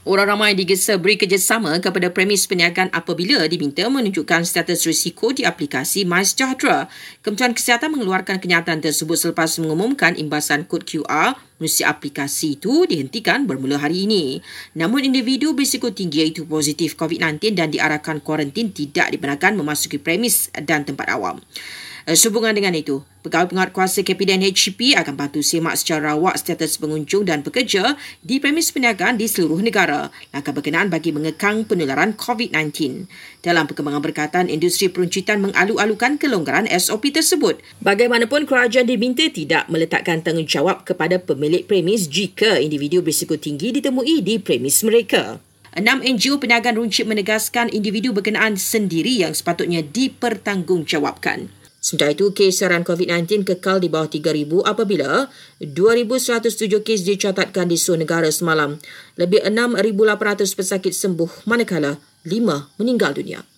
Orang ramai digesa beri kerjasama kepada premis perniagaan apabila diminta menunjukkan status risiko di aplikasi MySejahtera. Kementerian Kesihatan mengeluarkan kenyataan tersebut selepas mengumumkan imbasan kod QR melalui aplikasi itu dihentikan bermula hari ini. Namun individu berisiko tinggi iaitu positif COVID-19 dan diarahkan kuarantin tidak dibenarkan memasuki premis dan tempat awam. Eh, sehubungan dengan itu, pegawai penguatkuasa KPDN HCP akan patuh semak secara rawat status pengunjung dan pekerja di premis perniagaan di seluruh negara. Langkah berkenaan bagi mengekang penularan COVID-19. Dalam perkembangan berkaitan, industri peruncitan mengalu-alukan kelonggaran SOP tersebut. Bagaimanapun, kerajaan diminta tidak meletakkan tanggungjawab kepada pemilik premis jika individu berisiko tinggi ditemui di premis mereka. Enam NGO perniagaan runcit menegaskan individu berkenaan sendiri yang sepatutnya dipertanggungjawabkan. Sementara itu, kes saran COVID-19 kekal di bawah 3,000 apabila 2,107 kes dicatatkan di seluruh negara semalam. Lebih 6,800 pesakit sembuh manakala 5 meninggal dunia.